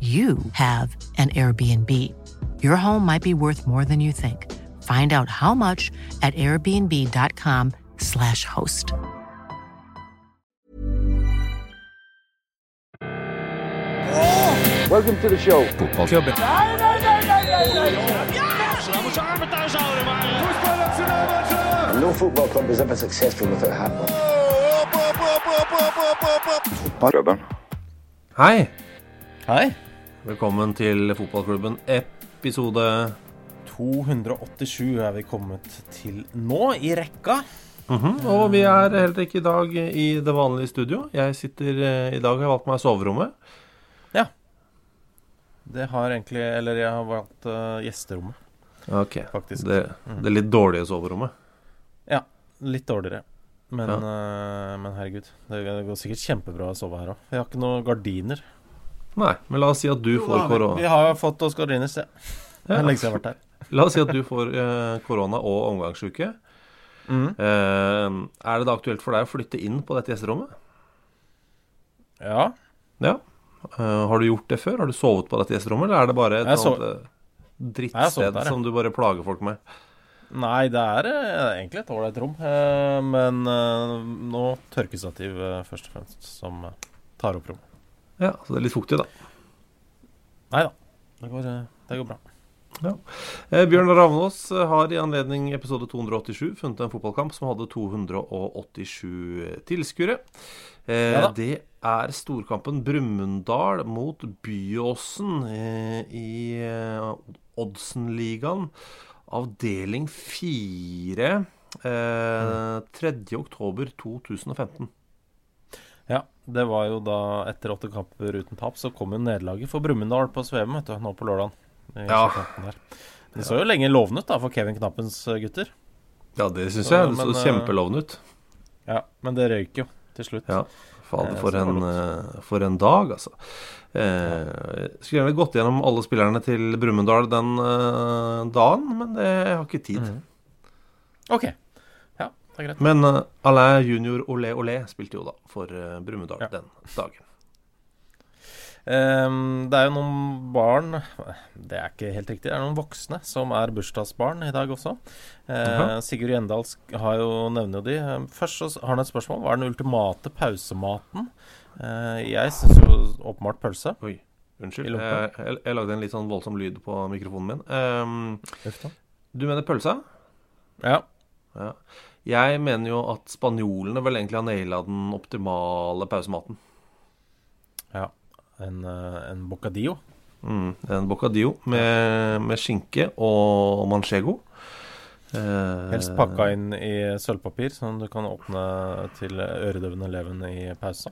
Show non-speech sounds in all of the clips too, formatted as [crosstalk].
you have an Airbnb. Your home might be worth more than you think. Find out how much at airbnb.com/slash host. Welcome to the show. Fotballklubben. No football club is ever successful without handball. Klubben. Hei, Hei. Velkommen til fotballklubben. Episode 287 er vi kommet til nå i rekka. Mhm, Og vi er heller ikke i dag i det vanlige studio. Jeg sitter eh, I dag har jeg valgt meg soverommet. Ja. Det har egentlig Eller jeg har valgt uh, gjesterommet, Ok, faktisk. det, det litt dårlige soverommet. Ja. Litt dårligere. Men, Ja. uh, men herregud, det, det går sikkert kjempebra å sove her òg. Jeg har ikke noen gardiner. Nei, men la oss si at du får korona. Vi har fått oss gardiner, se. Det Ja. lenge siden jeg har vært her. [laughs] La oss si at du får eh, korona og omgangsuke. Mm. Eh, er det da aktuelt for deg å flytte inn på dette gjesterommet? Ja. Ja. Eh, har du gjort det før? Har du sovet på dette gjesterommet, eller er det bare et sånt drittsted der, som du bare plager folk med? Nei, det er egentlig et ålreit rom. men nå tørkestativ først og fremst som tar opp rom. Ja, så det er litt fuktig, da. Nei da. Det går, det går bra. Ja. Eh, Bjørn Ravnås har i anledning episode 287 funnet en fotballkamp som hadde 287 tilskuere. Eh, Ja det er storkampen Brumunddal mot Byåsen eh, i eh, Oddsen-ligaen, avdeling 4. Eh, 3. oktober 2015. Ja, det var jo da etter åtte kamper uten tap, så kom jo nederlaget for Brumunddal på Svevem, nå på lørdag. Ja. Det så jo lenge lovende ut da for Kevin Knappens eh, gutter. Ja, det syns jeg. Det så eh, kjempelovende ut. Ja, men det røyk jo til slutt. Ja. Fader, Eh, for en, for en dag, altså. Eh, skulle gjerne gått gjennom alle spillerne til Brumunddal den eh, dagen, men det jeg har ikke tid. Mhm. OK. Det er greit. Men uh, Alain junior Olé Olé spilte jo da for uh, Brumunddal Ja. den dagen. Um, det er jo noen barn Det er ikke helt riktig. Det er noen voksne som er bursdagsbarn i dag også. Uh. Sigurd Gjendal har jo nevner jo de. Eh, Først så har han et spørsmål. Hva er den ultimate pausematen? Uh, jeg syns jo åpenbart pølse. Oi, unnskyld. Jeg, jeg, jeg lagde en litt sånn voldsom lyd på mikrofonen min. Um, du mener pølsa? Ja. Ja. Jeg mener jo at spanjolene vel egentlig har naila den optimale pausematen. ja. En, eh, en bocadillo. Mm, en bocadillo med, med skinke og manchego. Eh, Helst pakka inn i sølvpapir, sånn du kan åpne til øredøvende leven i pausa.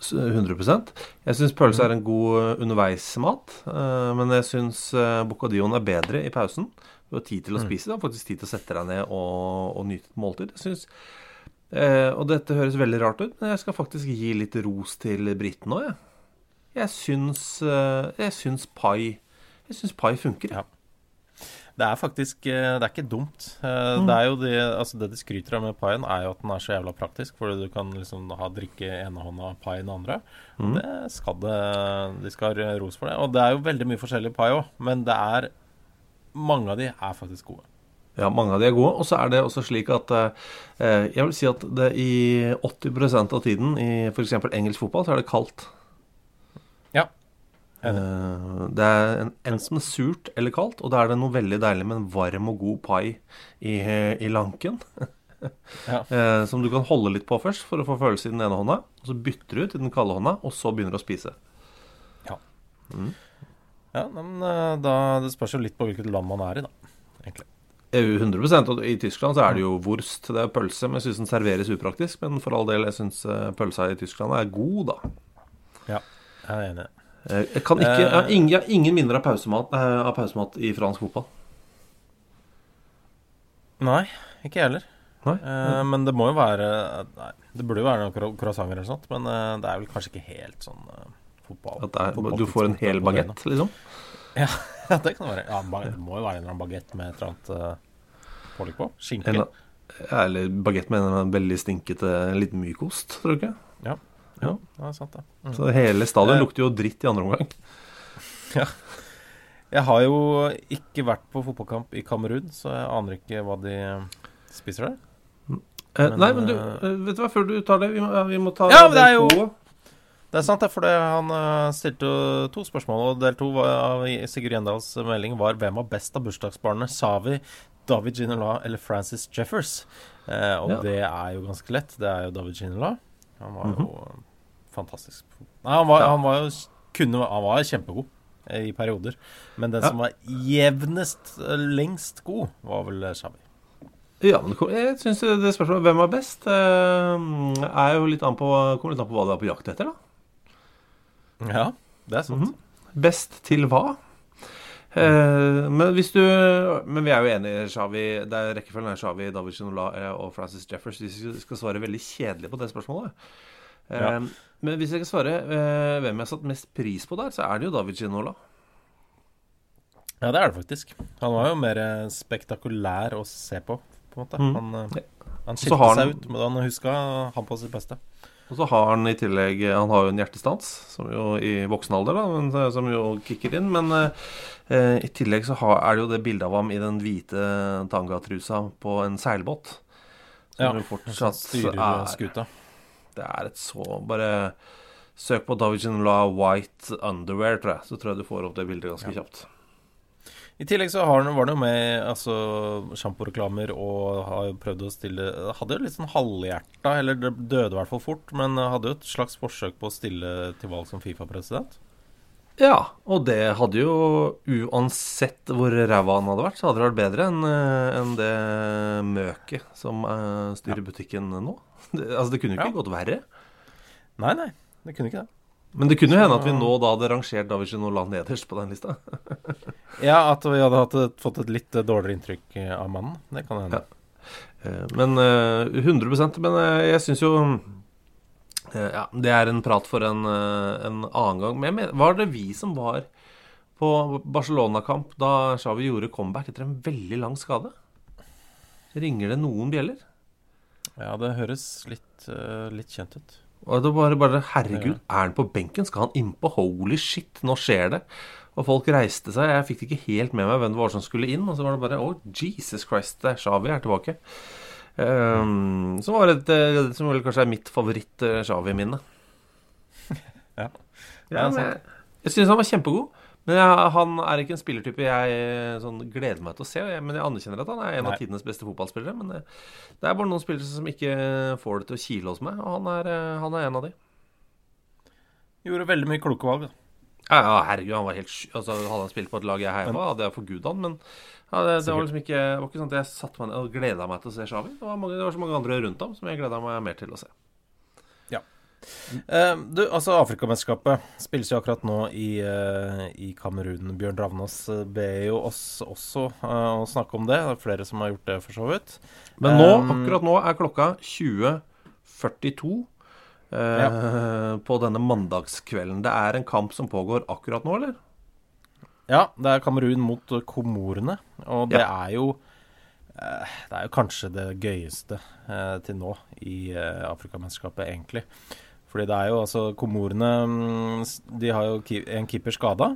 s- 100 Jeg syns pølse er en god eh, underveismat, eh, men jeg syns bocadilloen er bedre i pausen. Du har tid til å spise, du har faktisk tid til å sette deg ned og, og nyte et måltid. Jeg synes, eh, og dette høres veldig rart ut, men jeg skal faktisk gi litt ros til briten òg, jeg. Jeg syns, eh, jeg syns pai Jeg syns pai funker. Ja. Det er faktisk eh, Det er ikke dumt. Mm. Det er jo det Altså det de skryter av med paien, er jo at den er så jævla praktisk. Fordi du kan liksom ha drikke ene hånda pai i den andre. Mm. det skal det De skal ha ros for det. Og det er jo veldig mye forskjellig pai òg, men det er Mange av de er faktisk gode. Ja, mange av de er gode. Og så er det også slik at eh, Jeg vil si at det i 80% av tiden i f.eks. engelsk fotball så er det kaldt. Ja. Eh, det er en- som er surt eller kaldt, og da er det noe veldig deilig med en varm og god pai i, i lanken. [laughs] Ja. Eh, som du kan holde litt på først for å få følelse i den ene hånda. Og så bytter du ut i den kalde hånda, og så begynner du å spise. Ja, men eh, da, det spørs jo litt på hvilket land man er i, da. Egentlig. EU 100 og I Tyskland så er det jo wurst. Det er pølse, men jeg syns den serveres upraktisk. Men for all del, jeg syns pølsa i Tyskland er god, da. Ja, jeg er enig. Eh, Jeg kan ikke, jeg har ingen, jeg har ingen minner av pausemat, eh, av pausemat i fransk fotball. Nei, ikke jeg heller. Nei? nei. men det må jo være Nei, det burde jo være noen cro- croissanter eller sånt, men eh, det er vel kanskje ikke helt sånn eh, fotball. Er, fotball- du får en hel bagett, liksom? [laughs] Ja, det kan være. Ja, det må jo være en eller annen bagett med et eller annet uh, pålegg på. Skinke. Ja, eller bagett med en veldig stinkete liten myk ost, tror du ikke? Ja. ja, det er sant, det. Mm. Så hele stadion Eh. lukter jo dritt i andre omgang. [laughs] Ja. Jeg har jo ikke vært på fotballkamp i Kamerun, så jeg aner ikke hva de spiser der. Eh, Men, nei, men du, vet du hva, før du tar det Vi må, vi må ta Ja, men det er jo-. Det er sant, for han eh, stilte to spørsmål, og del to av Sigurd Gjendals melding var hvem var best av bursdagsbarnet, Savi, David Ginola eller Francis Jeffers? Eh, og Ja. det er jo ganske lett. Det er jo David Ginola. Han var jo mm -hmm. fantastisk. Nei, han var, han var jo kunne, Han var kjempegod eh, i perioder. Men den Ja. som var jevnest, eh, lengst god, var vel Savi. Ja, men jeg syns det spørsmålet hvem var best, er jo litt an på, kommer litt an på hva du er på jakt etter, da. Ja, det er sant. Mhm. Best til hva? Eh, men hvis du Men vi er jo enige, Shawi. Det er rekkefølgen er Shawi, David Ginola eh, og Francis Jeffers. Vi skal svare veldig kjedelig på det spørsmålet. Eh, Ja. Men hvis jeg skal svare eh, hvem jeg har satt mest pris på der, så er det jo David Shinola. Ja, det er det faktisk. Han var jo mer eh, spektakulær å se på, på en måte. Mhm. Han, eh, han skilte han- seg ut, men han huska han på sitt beste. Og så har han i tillegg Han har jo en hjertestans, som jo i voksen alder, da, men, eh, som jo kicker inn. Men eh, i tillegg så har, er det jo det bildet av ham i den hvite tangatrusa på en seilbåt. Som Ja, jo fortsatt Styrer er skuta. Det er et så Bare søk på David La white underwear, tror jeg. Så tror jeg du får opp det bildet ganske kjapt. I tillegg så har han, var han jo med altså sjamporeklamer og har prøvd å stille Hadde jo litt sånn halvhjerta, eller det døde i hvert fall fort, men hadde jo et slags forsøk på å stille til valg som Fifa-president. Ja, og det hadde jo Uansett hvor ræva han hadde vært, så hadde det vært bedre enn en det møket som eh, styrer butikken nå. [laughs] Det, altså, det kunne jo ikke Ja. gått verre. Nei, nei, det kunne ikke det. Men det kunne jo hende at vi nå da hadde rangert David Ginola nederst på den lista. [laughs] Ja, at vi hadde hatt et, fått et litt dårligere inntrykk eh, av mannen. Det kan hende. Ja. Men eh, 100% Men eh, jeg syns jo Ja, det er en prat for en, en annen gang. Men mener, var det vi som var på Barcelona-kamp da Xavi gjorde comeback etter en veldig lang skade? Ringer det noen bjeller? Ja, det høres litt, litt kjent ut. Og det var bare Herregud, er han på benken? Skal han innpå? Holy shit, nå skjer det. Og folk reiste seg. Jeg fikk det ikke helt med meg hvem det var som skulle inn. Og så var det bare Å, Jesus Christ, det er Shawi er tilbake. Um, som var et eh, Som vel kanskje er mitt favoritt-Shawi-minne. [laughs] Ja. Ja, Ja, jeg jeg syns han var kjempegod. Men jeg, han er ikke en spillertype jeg eh, sånn, gleder meg til å se. Men jeg anerkjenner at han er en Nei. av tidenes beste fotballspillere. Men det, det er bare noen spillere som ikke får det til å kile hos meg, og han er, eh, han er en av de. Gjorde veldig mye kloke valg. Da. Ja, ja, herregud, han var helt sj... Altså, hadde han spilt på et lag jeg heia på, hadde jeg forguda han, men ja, det, det var liksom ikke var ikke sånn at jeg satte meg ned og gleda meg til å se Xavi. Det var, mange, det var så mange andre rundt ham som jeg gleda meg mer til å se. Eh, du, altså Afrikamesterskapet spilles jo akkurat nå i, uh, i Kamerun. Bjørn Ravnås eh, ber jo oss også uh, å snakke om det. Det er flere som har gjort det, for så vidt. Men nå, Um, akkurat nå er klokka 20.42 ja. på denne mandagskvelden. Det er en kamp som pågår akkurat nå, eller? Ja, det er Kamerun mot Komorene, og det Ja. er jo Det er jo kanskje det gøyeste eh, til nå i eh, Afrikamesterskapet, egentlig. Fordi det er jo altså Komorene mm, De har jo en keeper skada.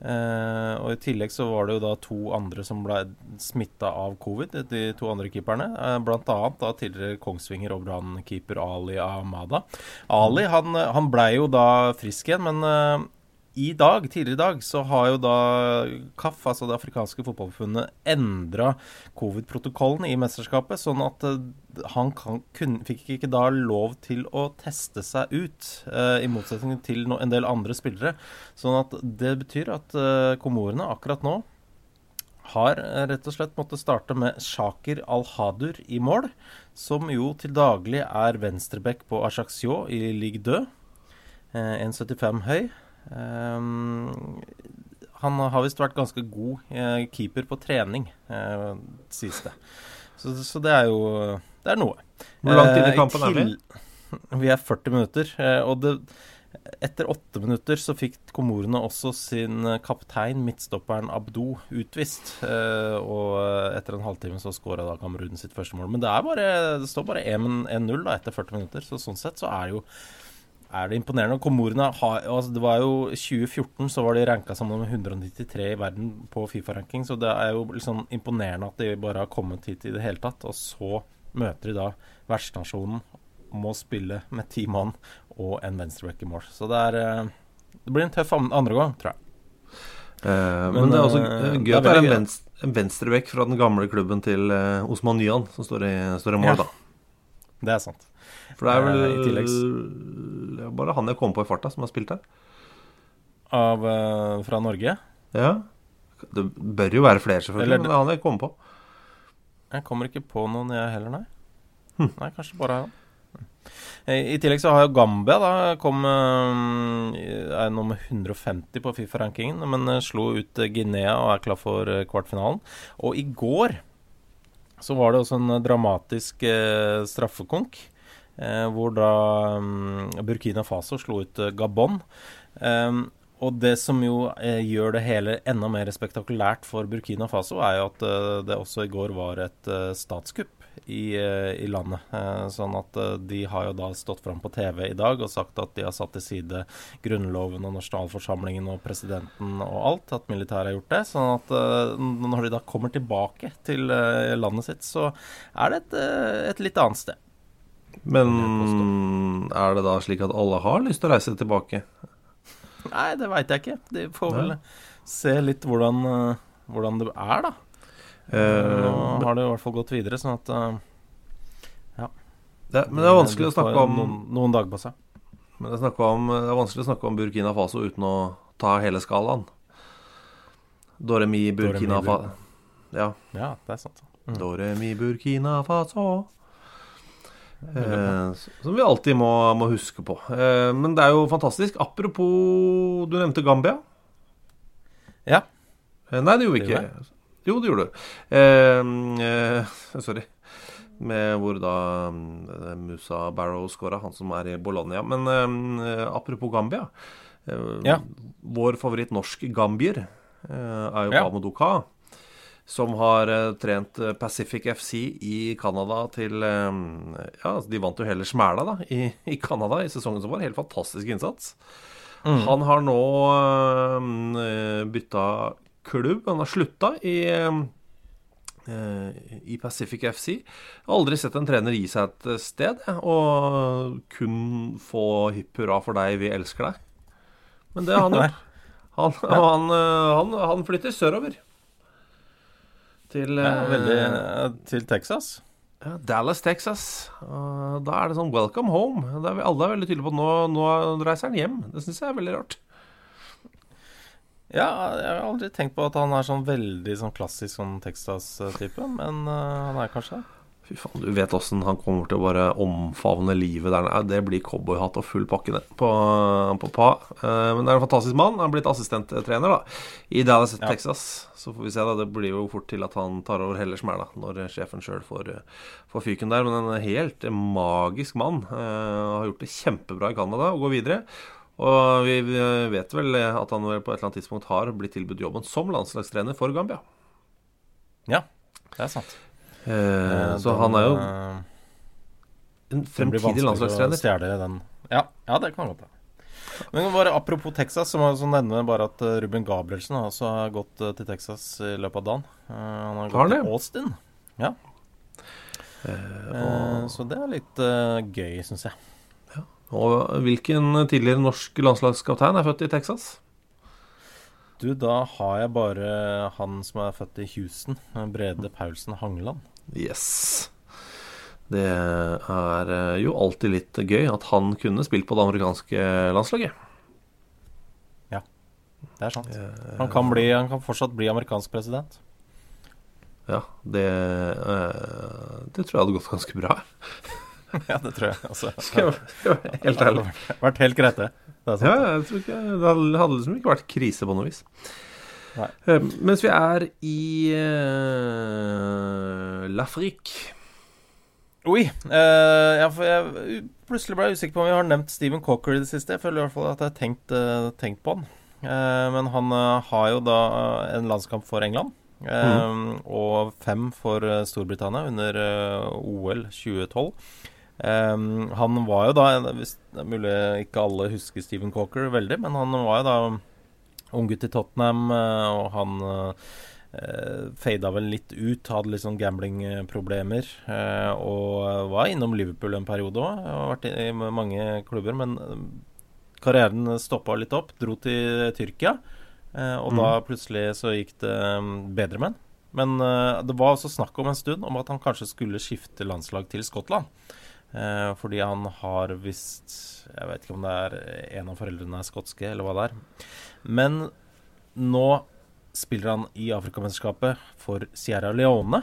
Eh, og i tillegg så var det jo da to andre som ble smitta av covid, de to andre keeperne. Eh, blant annet da tidligere Kongsvinger og Brann-keeper Ali Ahmada. Ali han, han blei jo da frisk igjen, men eh, i dag, tidligere i dag, så har jo da KAF, altså det afrikanske fotballforbundet, endra covid-protokollen i mesterskapet, sånn at uh, han kan, kun, fikk ikke da lov til å teste seg ut, eh, i motsetning til no, en del andre spillere. Sånn at det betyr at eh, Komorene akkurat nå har rett og slett måttet starte med Shaker Al-Hadur i mål, som jo til daglig er venstreback på Ajaccio i Ligue 2. 1,75 høy. Um, han har visst vært ganske god eh, keeper på trening, eh, sies det. Så, så, det er jo Det er noe. Hvor langt inn i eh, til, er vi? Vi er 40 minutter. Eh, og det, etter åtte minutter så fikk komorene også sin kaptein, midtstopperen Abdo, utvist. Eh, og etter en halvtime så skåra da Kamerun sitt første mål. Men det, er bare, det står bare 1-0 etter 40 minutter, så sånn sett så er det jo er det imponerende. Komorene har, altså det var jo 2014 så var de ranka som nummer 193 i verden på Fifa-ranking, så det er jo liksom imponerende at de bare har kommet hit i det hele tatt. Og så møter de da vertsnasjonen, må spille med ti mann og en venstreback i mål. Så det er eh, Det blir en tøff andre gang, tror jeg. Eh, men, men, det er også eh, gøy at det er en, venstre, en venstrebekk fra den gamle klubben til eh, Osman Nyan som står i, står i mål, ja. da. Det er sant. For det er vel uh, tilleggs... bare han jeg kom på i farta, som har spilt her. Av uh, Fra Norge? Ja. Det bør jo være flere, selvfølgelig, Eller, men det er han jeg kom på. Jeg kommer ikke på noen, jeg heller, nei. Hm. Nei, kanskje bare han. I tillegg så har jo Gambia da kom er nummer 150 på Fifa-rankingen, men slo ut Guinea og er klar for kvartfinalen. Og i går så var det også en dramatisk eh, straffekonk. Eh, hvor da um, Burkina Faso slo ut eh, Gabon. Um, og det som jo eh, gjør det hele enda mer spektakulært for Burkina Faso, er jo at det også i går var et statskupp i, i landet. sånn at de har jo da stått fram på TV i dag og sagt at de har satt til side Grunnloven og nasjonalforsamlingen og presidenten og alt. At militæret har gjort det. Sånn at når de da kommer tilbake til landet sitt, så er det et, et litt annet sted. Men er det da slik at alle har lyst til å reise tilbake? Nei, det veit jeg ikke. De får vel se litt hvordan, uh, hvordan det er, da. Uh, Nå har det i hvert fall gått videre, sånn at uh, Ja. Det, men det er vanskelig å snakke om noen, noen dager på seg. Men det er, om, det er, vanskelig å snakke om Burkina Faso uten å ta hele skalaen. Doremi Burkina Faso ja. ja, det er sant. Mm. Doremi Burkina Faso Eh, som vi alltid må, må huske på. Eh, men det er jo fantastisk. Apropos Du nevnte Gambia. Ja. Eh, nei, det gjorde vi ikke. Jo, det gjorde du. Eh, eh, [laughs] sorry. Med hvor da eh, Musa Barrow scora, han som er i Bologna. Men apropos Gambia. ja. Vår favoritt norsk gambier er jo ja. Amodoka som har uh, trent eh, Pacific FC i Canada til um, Ja, de vant jo heller smæla da, i, i Canada i sesongen som var. Helt fantastisk innsats. Mm. Han har nå uh, bytta klubb. Han har slutta i i Pacific FC. Jeg har aldri sett en trener gi seg et sted og kun få hipp hurra for deg, vi elsker deg. Men det har han [laughs] gjort. Han, han, han, han flytter sørover. Til, ja, veldig, eh, til Texas. Ja, Dallas, Texas. Og da er det sånn 'welcome home'. Er vi alle er veldig tydelige på nå, nå reiser han hjem. Det syns jeg er veldig rart. Ja, jeg har aldri tenkt på at han er sånn veldig sånn klassisk sånn Texas-type, men uh, han er kanskje det. Fy faen, du vet åssen han kommer til å bare omfavne livet der nede. Det blir cowboyhatt og full pakke, det, på, på Pa. Uh, men det er en fantastisk mann. Han er blitt assistenttrener da i Dallas, ja. Texas. Så får vi se, da. Det blir jo fort til at han tar over heller som er da, når sjefen sjøl får, får, fyken der. Men en helt magisk mann. Han har gjort det kjempebra i Canada og går videre. Og vi vet vel at han vel på et eller annet tidspunkt har blitt tilbudt jobben som landslagstrener for Gambia. Ja, det er sant. Eh, eh, så han er jo eh, en fremtidig landslagstrener. Ja, ja, det kan godt være. Men bare apropos Texas, så må jeg nevne bare at Ruben Gabrielsen også har gått til Texas i løpet av dagen. han har gått til Austin. Ja. Eh, så det er litt uh, gøy, syns jeg. Ja. Og hvilken tidligere norsk landslagskaptein er født i Texas? Du, da har jeg bare han som er født i Houston. Brede Paulsen Hangeland. Yes. Det er eh, jo alltid litt gøy at han kunne spilt på det amerikanske landslaget. Ja, det er sant. Han kan, bli, han kan fortsatt bli amerikansk president. Ja, det, eh, det tror jeg hadde gått ganske bra. [laughs] ja, det tror jeg. Altså, [laughs] Skal jeg helt ærlig. vært helt greit, det. det sant. Ja, jeg tror ikke, det hadde liksom ikke vært krise på noe vis. Eh, mens vi er i uh, L'Afrique Oi. Uh, ja, for jeg plutselig ble jeg usikker på om vi har nevnt Stephen Cocker i det siste. Jeg føler i hvert fall at jeg har tenkt, eh, tenkt på han. Eh, men han eh, har jo da en landskamp for England. eh, Og fem for eh, Storbritannia under eh, OL 2012. Um, han var jo da Hvis det er mulig ikke alle husker Stephen Cocker veldig, men han var jo da unggutt i Tottenham, eh, og han eh, fada vel litt ut, hadde litt sånn gamblingproblemer. Eh, og var innom Liverpool en periode òg. Har vært i, mange klubber, men eh, karrieren stoppa litt opp. Dro til Tyrkia, eh, og da plutselig så gikk det eh, bedre med han. Men eh, det var også snakk om en stund om at han kanskje skulle skifte landslag til Skottland. Eh, fordi han har visst Jeg vet ikke om det er en av foreldrene er skotske, eller hva det er. Men nå spiller han i Afrikamesterskapet for Sierra Leone,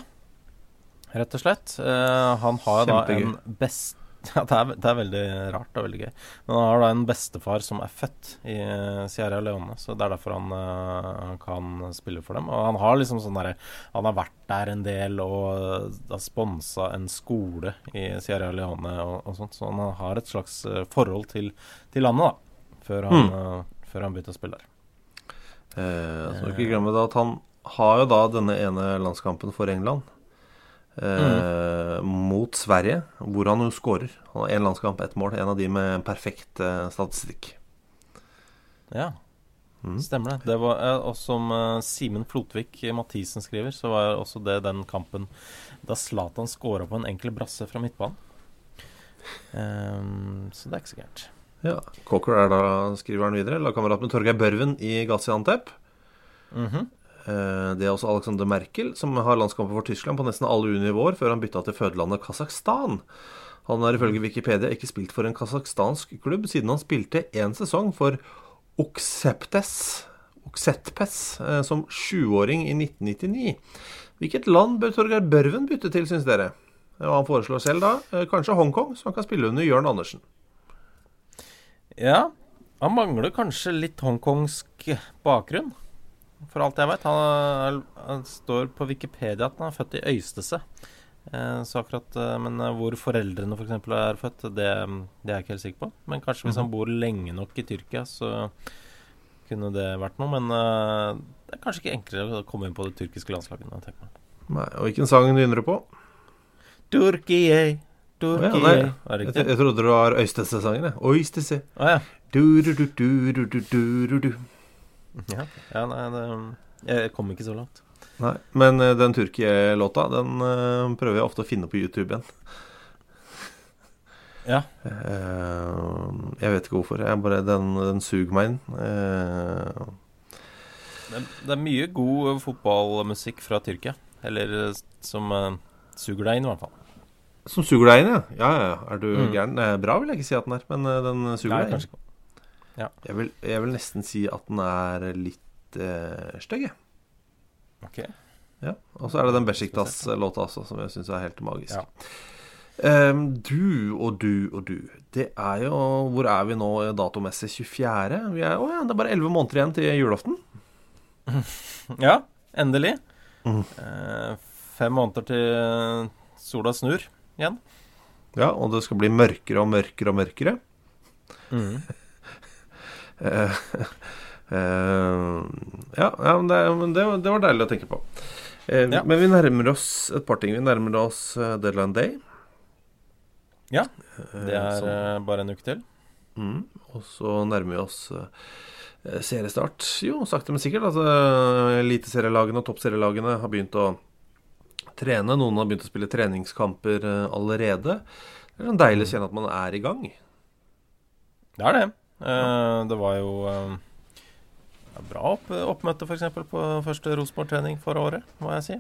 rett og slett. Eh, han har da en best... [laughs] Ja, det er, det er veldig rart og veldig gøy. Men han har da en bestefar som er født i eh, Sierra Leone, så det er derfor han uh, kan spille for dem. Og han har liksom sånn derre Han har vært der en del og har sponsa en skole i Sierra Leone og, og sånt, så han har et slags forhold til, til landet, da, før han, eh, før han begynte å spille der. Eh, så må ikke glemme da at han har jo da denne ene landskampen for England eh, mot Sverige, hvor han jo skårer. Han har én landskamp, ett mål. En av de med perfekt eh, statistikk. Ja, stemmer det. det var, eh, og som eh, Simen Flotvik Mathisen skriver, så var også det den kampen da Zlatan scora på en enkel brasse fra midtbanen. Um, så det er ikke så gærent. Ja. Cocker er da, skriver han videre, lagkamerat med Torgeir Børven i Gaziantep. Mm -hmm. Det er også Alexander Merkel, som har landskamper for Tyskland på nesten alle univåer før han bytta til fødelandet Kasakhstan. Han har ifølge Wikipedia ikke spilt for en kasakhstansk klubb siden han spilte én sesong for Okseptes, Oksetpes eh, som sjuåring i 1999. Hvilket land bør Torgeir Børven bytte til, syns dere? Og han foreslår selv da eh, kanskje Hongkong, så han kan spille under Jørn Andersen. Ja, han mangler kanskje litt hongkongsk bakgrunn. For alt jeg vet. Han, han står på Wikipedia at han er født i Øystese. Eh, så akkurat, eh, Men eh, hvor foreldrene f.eks. er født, det, det er jeg ikke helt sikker på. Men kanskje hvis han bor lenge nok i Tyrkia, så kunne det vært noe. Men det er kanskje ikke enklere å komme inn på det tyrkiske landslaget. Nei, og hvilken sang begynner du på? Turkiye, Turkey. Oh, ja, nei, jeg, jeg, trodde det var Øystese-sangen. Øystese. Oh, ja. du, du, du, ja. ja. nei, det, jeg kom ikke så langt. Nei, Men eh, den Turkie-låta, den eh, prøver jeg ofte å finne på YouTube igjen. Ja. Eh, jeg vet ikke hvorfor. Jeg bare, den, den suger meg inn. Det, det, er mye god fotballmusikk fra Tyrkia. Eller som suger deg inn, i hvert fall som suger deg inn, ja. Ja, ja, ja. Er du Mm. gæren? Bra vil jeg ikke si at den er, men eh, den suger Nei, deg inn. kanskje. Jeg vil, jeg vil nesten si at den er litt eh, stygg, jeg. Ok. Ja. Og så er det den Besiktas-låta også, som jeg syns er helt magisk. Ja. Um, du og du og du. Det er jo Hvor er vi nå datomessig? 24.? Vi er, å ja, det er bare 11 måneder igjen til julaften. [laughs] Ja, endelig. Mm. Uh, fem måneder til sola snur igjen. Ja, og det skal bli mørkere og mørkere og mørkere. Mm. uh, [laughs] eh, ja, ja, men det, men det, det var deilig å tenke på. Uh, Ja. Men vi nærmer oss et par ting. Vi nærmer oss deadline day. Ja, det er bare en uke til. Mm, og så nærmer vi oss seriestart. Jo, sakte, men sikkert. Altså, Eliteserielagene og toppserielagene har begynt å trene. Noen har begynt å spille treningskamper eh, allerede. Det er sånn deilig å kjenne at man er i gang. Det er det. Eh, det var jo eh, bra opp, oppmøte f.eks. på første Rosenborg-trening for året, må jeg si.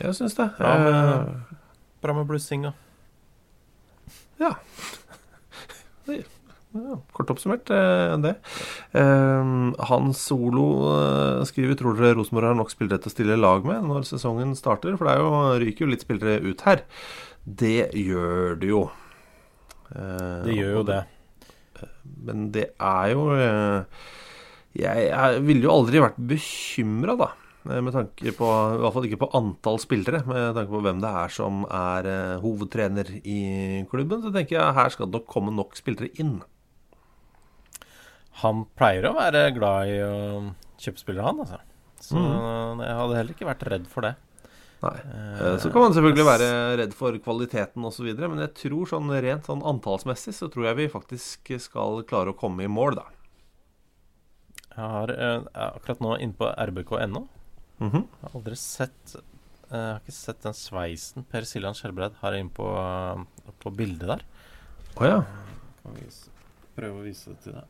Jeg syns det. Bra med, Eh, bra med blussinga. Ja. Ja. Kort oppsummert eh, det. Eh, Hans Solo eh, skriver tror dere Rosenborg har nok spillere til å stille lag med når sesongen starter? For det er jo, ryker jo litt spillere ut her. Det gjør det jo. Eh, Det gjør jo det. Men det er jo Jeg, jeg ville jo aldri vært bekymra, da. Med tanke på I hvert fall ikke på antall spillere, med tanke på hvem det er som er hovedtrener i klubben. Så tenker jeg her skal det nok komme nok spillere inn. Han pleier å være glad i å kjøpe spillere, han, altså. Så Mm. jeg hadde heller ikke vært redd for det. Nei. Eh, Så kan man selvfølgelig være redd for kvaliteten osv., men jeg tror sånn rent sånn antallsmessig så tror jeg vi faktisk skal klare å komme i mål, da. Jeg har eh, akkurat nå inne på rbk.no. Mhm. Jeg har aldri sett eh, Jeg har ikke sett den sveisen Per Siljan Skjelbreid har inne på, på bildet der. Å ja. Kan vi Prøve å vise det til deg.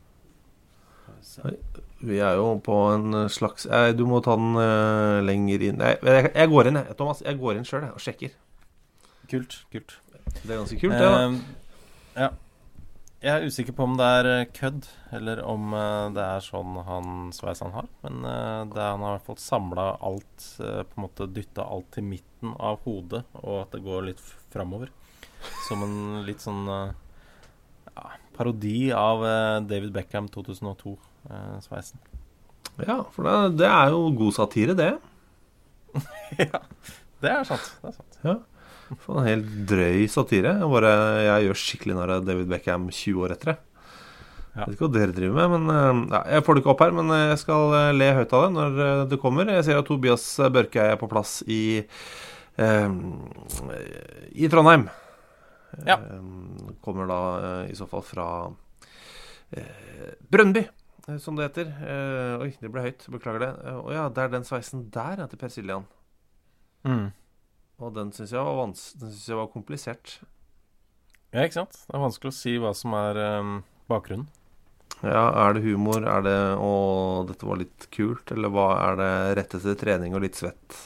Vi er jo på en slags eh, Du må ta den eh, lenger inn Nei, jeg, jeg går inn, jeg. Thomas. Jeg går inn sjøl og sjekker. Kult. kult. Det er ganske kult, det. da Eh, ja. Jeg er usikker på om det er eh, kødd, eller om eh, det er sånn han sveis han har. Men eh, det er, han har i hvert fall samla alt, eh, på en måte dytta alt til midten av hodet, og at det går litt f- framover. Som en litt sånn eh, ja, parodi av eh, David Beckham 2002-sveisen. Ja, for det, det er jo god satire, det. [laughs] det er sant. det er sant. Ja. For en helt drøy satire. Jeg Bare, jeg gjør skikkelig narr av David Beckham 20 år etter det. Ja. Jeg vet ikke hva dere driver med, men eh, ja, Jeg får det ikke opp her, men jeg skal eh, le høyt av det når eh, det kommer. Jeg ser at Tobias Børke er på plass i eh, i Trondheim. Ja. Eh, kommer da eh, i så fall fra Brønnby, eh, som det heter. Oi, det ble høyt. Beklager det. Å ja, det er den sveisen der ja, til Per Siljan. Mm. Og den syns jeg, var vans- den synes jeg var komplisert. Ja, ikke sant? Det er vanskelig å si hva som er eh, bakgrunnen. Ja, er det humor? Er det 'Å, dette var litt kult'? Eller hva er det rett etter trening og litt svett?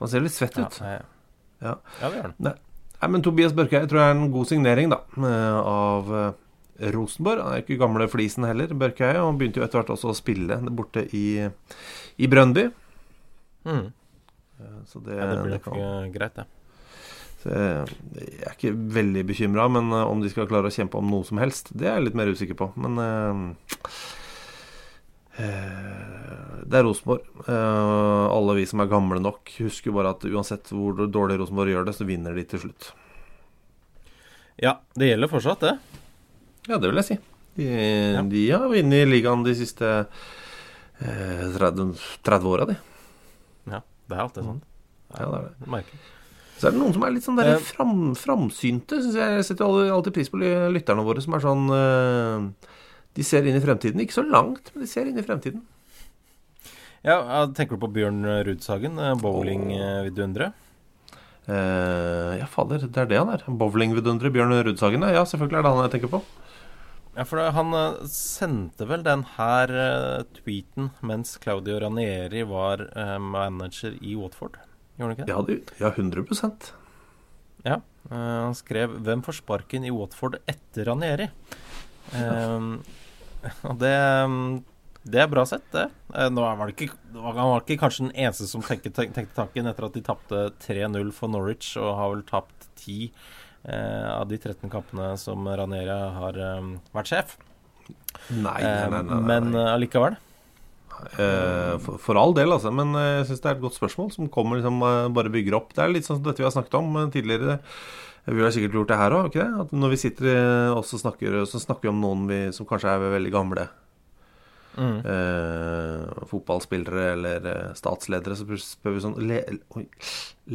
Han ser litt svett ut. Ja, Ja. ja, det gjør den. Nei, men Tobias Børkeheim tror jeg er en god signering da eh, av eh, Rosenborg. Han er ikke gamle flisen heller, Børkeheim, Og han begynte jo etter hvert også å spille borte i, i Brøndby. Mm. Eh, Så det, Ja, det blir nok kan greit, det. Så jeg er ikke veldig bekymra, men om de skal klare å kjempe om noe som helst, det er jeg litt mer usikker på. Men det er Rosenborg. Eh, alle vi som er gamle nok, husker bare at uansett hvor dårlig Rosenborg gjør det, så vinner de til slutt. Ja, det gjelder fortsatt, det. Ja, det vil jeg si. De, de har vunnet ligaen de siste eh, 30, 30 åra, de. Ja, det er alltid sånn. Ja, det er det. Merkelig. Så er det noen som er litt sånn der Eh. fram, framsynte. Synes jeg. jeg setter alltid, alltid pris på lytterne våre som er sånn eh, De ser inn i fremtiden. Ikke så langt, men de ser inn i fremtiden. Ja, Tenker du på Bjørn Rudsagen, bowlingvidunderet? bowling-vidunderet? Eh, ja, fader, det er det han er. Bowlingvidunderet Bjørn Rudsagen. Ja, selvfølgelig er det han jeg tenker på. Ja, for det, han eh, sendte vel den her eh, tweeten mens Claudio Ranieri var eh, manager i Watford. Gjorde han ikke det? Ja, det, ja 100 Ja. eh, han skrev 'Hvem får sparken i Watford etter Ranieri?' Eh, [laughs] og det det er bra sett, det. Eh, Nå var det ikke, han var ikke kanskje den eneste som tenkte, tenkte tanken etter at de tapte 3-0 for Norwich, og har vel tapt 10 eh, av de 13 kampene som Ranera har eh, vært sjef. Nei, nei, Eh, nei. nei. Men eh, allikevel. Uh, for, for all del, altså. Men jeg syns det er et godt spørsmål som kommer liksom bare bygger opp. Det er litt sånn som dette vi har snakket om tidligere. Vi har sikkert gjort det her òg, ikke det? At når vi sitter og snakker, så snakker vi om noen vi, som kanskje er veldig gamle. Mm. Eh, fotballspillere eller eh, statsledere, så spør vi sånn le, oi,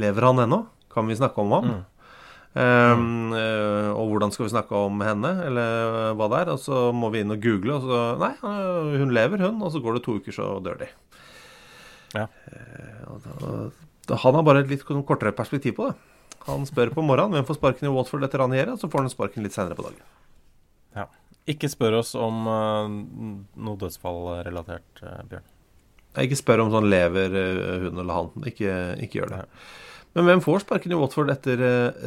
Lever han ennå? Kan vi snakke om ham? Mm. Eh, og hvordan skal vi snakke om henne, eller hva det er? Og så må vi inn og google, og så Nei, hun lever, hun. Og så går det to uker, så dør de. Ja. Uh, da, da, han har bare et litt kortere perspektiv på det. Han spør på morgenen hvem får sparken i Watford etter Ranieri, og så får han sparken litt senere på dagen. Ja. Ikke spør oss om uh, noe dødsfallrelatert, uh, Bjørn. Jeg ikke spør om sånn lever uh, hun eller han. Ikke, ikke gjør det. Men hvem får sparken i Watford etter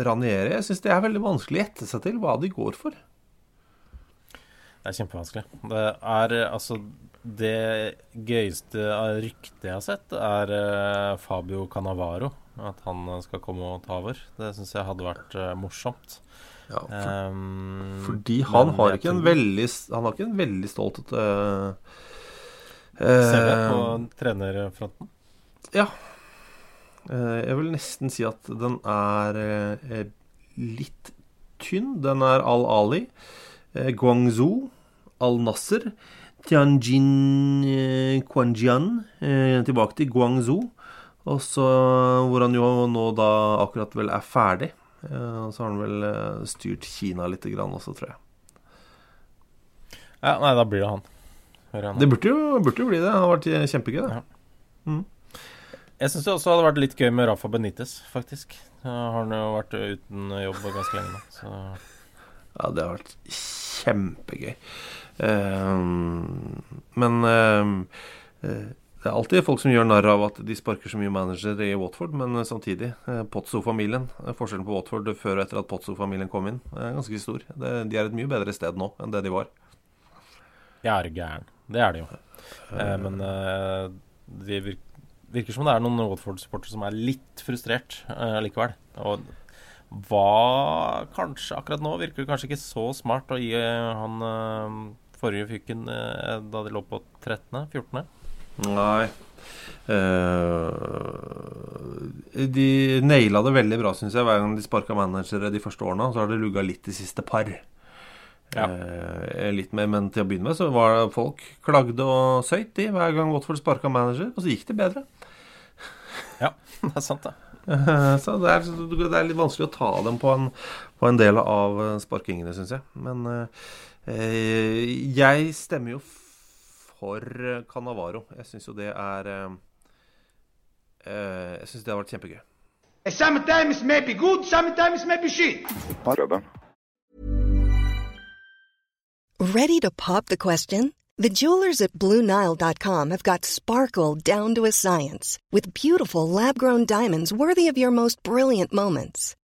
Ranieri? Jeg syns det er veldig vanskelig å gjette seg til hva de går for. Det er kjempevanskelig. Det er altså Det gøyeste ryktet jeg har sett, er Fabio Canavaro. At han skal komme og ta over. Det syns jeg hadde vært uh, morsomt. Ja, for, Um, fordi han har ikke en veldig Han har ikke en veldig stolt uh, CV på trenerfronten. Ja. Eh, jeg vil nesten si at den er eh, litt tynn. Den er Al-Ali, eh, Guangzhou, Al-Nasser, Tianjin eh, Quanjian, eh, tilbake til Guangzhou. Og så hvor han jo nå da akkurat vel er ferdig. Eh, og så har han vel eh, styrt Kina litt grann også, tror jeg. Ja, nei, da blir det han. han. Det burde jo, burde jo bli det. Det har vært kjempegøy, det. Ja. Jeg syns det også hadde vært litt gøy med Rafa Benitez, faktisk. Har han jo vært uten jobb ganske lenge nå. Så Ja, det har vært kjempegøy. Um, men eh, det er alltid folk som gjør narr av at de sparker så mye manager i Watford, men eh, samtidig. eh, Pozzo-familien. eh, Forskjellen på Watford før og etter at Pozzo-familien kom inn, er ganske stor. De er et mye bedre sted nå enn det de var. jeg er gæren. Det er de jo. Men det virker, som det er noen Watford-supportere som er litt frustrert likevel. Og hva kanskje akkurat nå virker det kanskje ikke så smart å gi han forrige fyken da de lå på 13., 14. Nei. Uh, de naila det veldig bra, syns jeg, hver gang de sparka managere de første årene. Så har det lugga litt de siste par. Ja. Uh, litt mer, men til å begynne med så var det folk klagde og søyt de hver gang Watford sparka manager, og så gikk det bedre. Ja, [laughs] det er sant, det. Så det er, det er litt vanskelig å ta dem på en, på en del av eh, sparkingene, syns jeg. Men eh, jeg stemmer jo for eh, Canavaro. Jeg syns jo det er eh, eh, Jeg syns det har vært kjempegøy. Sometimes maybe good, sometimes maybe shit. Ready to pop the question? The jewelers at BlueNile.com have got sparkle down to a science with beautiful lab grown diamonds worthy of your most brilliant moments.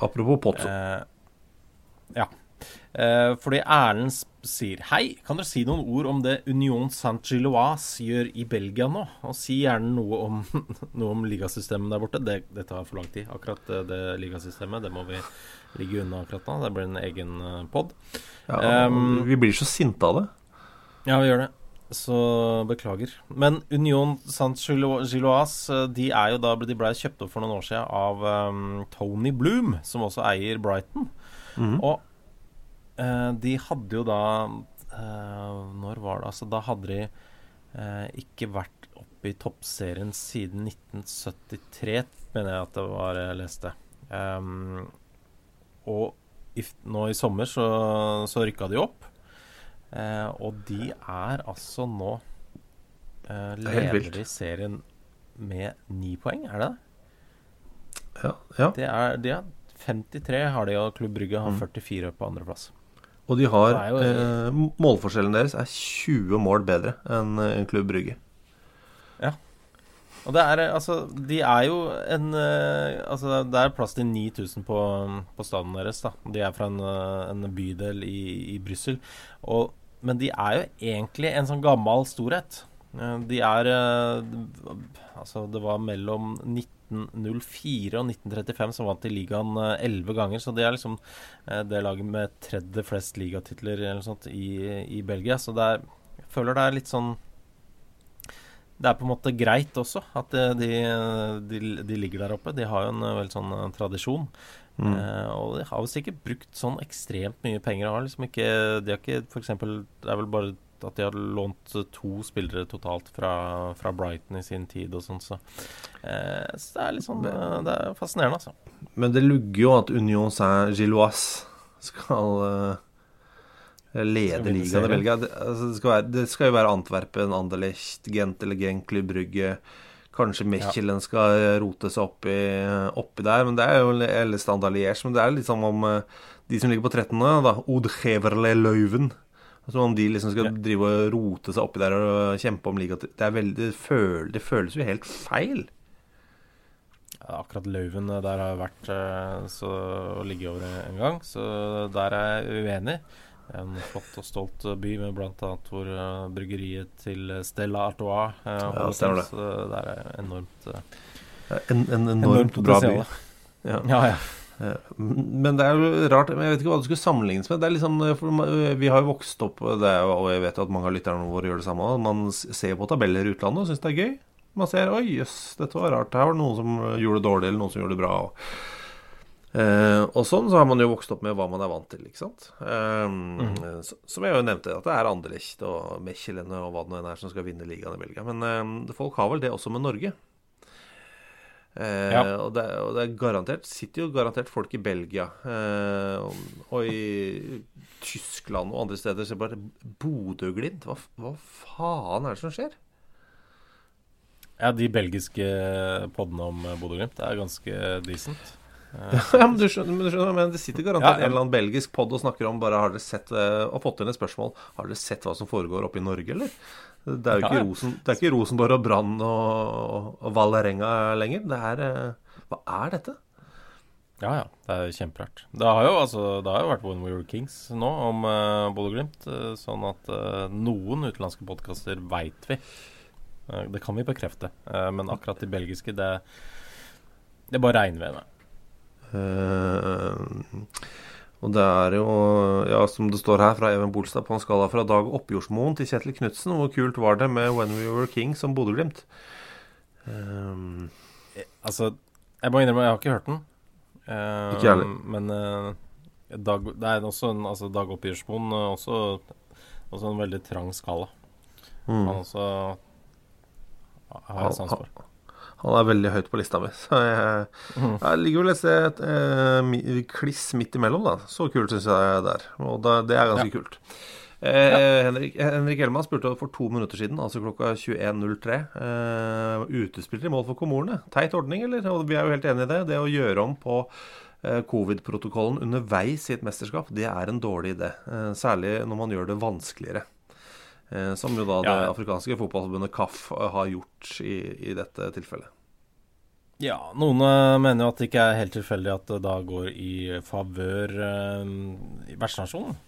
Apropos Pozzo. Eh, ja. Eh, fordi Erlend sier Hei, kan dere si noen ord om det Union Saint-Gilloise gjør i Belgia nå? Og si gjerne noe om, [laughs] noe om ligasystemet der borte. Det, det tar for lang tid. Akkurat det, det ligasystemet, det må vi ligge unna akkurat nå. Det blir en egen uh, pod. Ja, Um, vi blir så sinte av det. Ja, vi gjør det. Så beklager. Men Union Saint-Gilloise de er jo da, de ble kjøpt opp for noen år siden av um, Tony Bloom, som også eier Brighton. Mhm. Og uh, de hadde jo da uh, Når var det? Altså, da hadde de uh, ikke vært oppe i toppserien siden 1973, mener jeg at det var jeg leste. Um, og if, nå i sommer så, så rykka de opp. Eh, og de er altså nå eh, er Leder i serien med ni poeng, er det det? Ja, ja. Det er, de har 53 har de, og Klubb Brygge Mm. har 44 på andreplass. Og de har jo- eh, Målforskjellen deres er 20 mål bedre enn eh, Klubb Brygge. Og det er eh, altså De er jo en eh, Altså det er plass til 9000 på, på staden deres, da. De er fra en, eh, en bydel i, i Brussel. Men de er jo egentlig en sånn gammel storhet. De er Altså, det var mellom 1904 og 1935 som vant i ligaen elleve ganger. Så de er liksom det laget med tredje flest ligatitler eller noe sånt i, i Belgia. Så det er Jeg føler det er litt sånn det er på en måte greit også at eh, de, de, de ligger der oppe. De har jo en eh, veldig sånn eh, tradisjon. Mm. Eh, og de har visst ikke brukt sånn ekstremt mye penger. Har liksom ikke, de har ikke for eksempel, Det er vel bare at de har lånt to spillere totalt fra, fra Brighton i sin tid og sånn, så, eh, så det er litt sånn Det er fascinerende, altså. Men det lugger jo at Union Saint-Gilloise skal eh, lede ligaen i. Belgia. Det, altså, det, skal være, det skal jo være Antwerpen, Anderlecht, Gent eller Genk, Brygge. Kanskje Mechelen skal eh, rote seg oppi, oppi der. Men det er jo eller Standard Liège. Men det er litt som om eh, de som ligger på 13. nå, da, Oud Heverle Leuven Som om de liksom skal Ja. drive og rote seg oppi der og kjempe om liga. Det, veldig, det, føles, jo helt feil. Ja, Akkurat Løven eh, der har jeg vært eh, så, og ligget over en gang, så der er jeg uenig. En flott og stolt eh, by med bl.a. hvor eh, bryggeriet til Stella Artois uh, Ja, stemmer det. det er enormt, eh, En, en enormt, enormt bra by. Ja. Ja, ja. Eh, Men det er jo rart men Jeg vet ikke hva det skulle sammenlignes med. Det er liksom, Vi har jo vokst opp det er, Og jeg vet jo at mange av lytterne våre gjør det samme. Man ser på tabeller i utlandet og syns det er gøy. Man ser oi, jøss, dette var rart. Her var det noen som gjorde det dårlig, eller noen som gjorde det bra. Og, eh, og sånn så har man jo vokst opp med hva man er vant til, ikke sant. Eh, s- Som jeg jo nevnte, at det er Anderlecht og Mechelen og hva det nå enn er som skal vinne ligaen i Belgia. Men eh, folk har vel det også med Norge. Eh, Ja. og, det, og det er garantert sitter jo garantert folk i Belgia eh, og, og i Tyskland og andre steder så bare Bodø-Glimt? Hva, hva faen er det som skjer? ja, de belgiske podene om Bodø-Glimt er ganske decent. Ja, [laughs] men du skjønner, men du skjønner men Det sitter garantert Ja, ja. en eller annen belgisk pod og snakker om bare Har dere sett eh, og fått inn et spørsmål Har dere sett hva som foregår oppe i Norge, eller? Det er jo ikke. Rosen, det er ikke Rosenborg og Brann og, og Valerenga lenger. Det er eh, Hva er dette? Ja, ja. Det er kjemperart. Det har jo, altså, det har jo vært One We Kings nå om uh, Bodø-Glimt. eh, sånn at uh, noen utenlandske podkaster veit vi. Uh, det kan vi bekrefte. Eh, men akkurat de belgiske, det, det bare regner vi med. Eh, og det er jo, ja, som det står her fra Even Bolstad, på en skala fra Dag Oppjordsmoen til Kjetil Knutsen. Hvor kult var det med When We Were King som Bodø-Glimt? Um, Altså, jeg må innrømme, jeg har ikke hørt den. Uh, Ikke heller. Men uh, Dag, det er også en, altså Dag Oppjordsmoen også, også en veldig trang skala. mm. Han også har jeg sans for. Han er veldig høyt på lista mi. Så jeg, jeg ligger vel et sted eh, mi- kliss midt imellom, da. Så kult syns jeg det er. Og det, det er ganske kult. Eh, Henrik, Henrik Elman spurte for to minutter siden, altså klokka 21.03. Eh, utespillere i mål for kommunene. Teit ordning, eller? Og vi er jo helt enig i det. Det å gjøre om på eh, covid-protokollen underveis i et mesterskap, det er en dårlig idé. Eh, særlig når man gjør det vanskeligere. Eh, som jo da det Ja. afrikanske fotballforbundet CAF har gjort i, i dette tilfellet. Ja, noen eh, mener jo at det ikke er helt tilfeldig at det da går i favør i vertsnasjonen.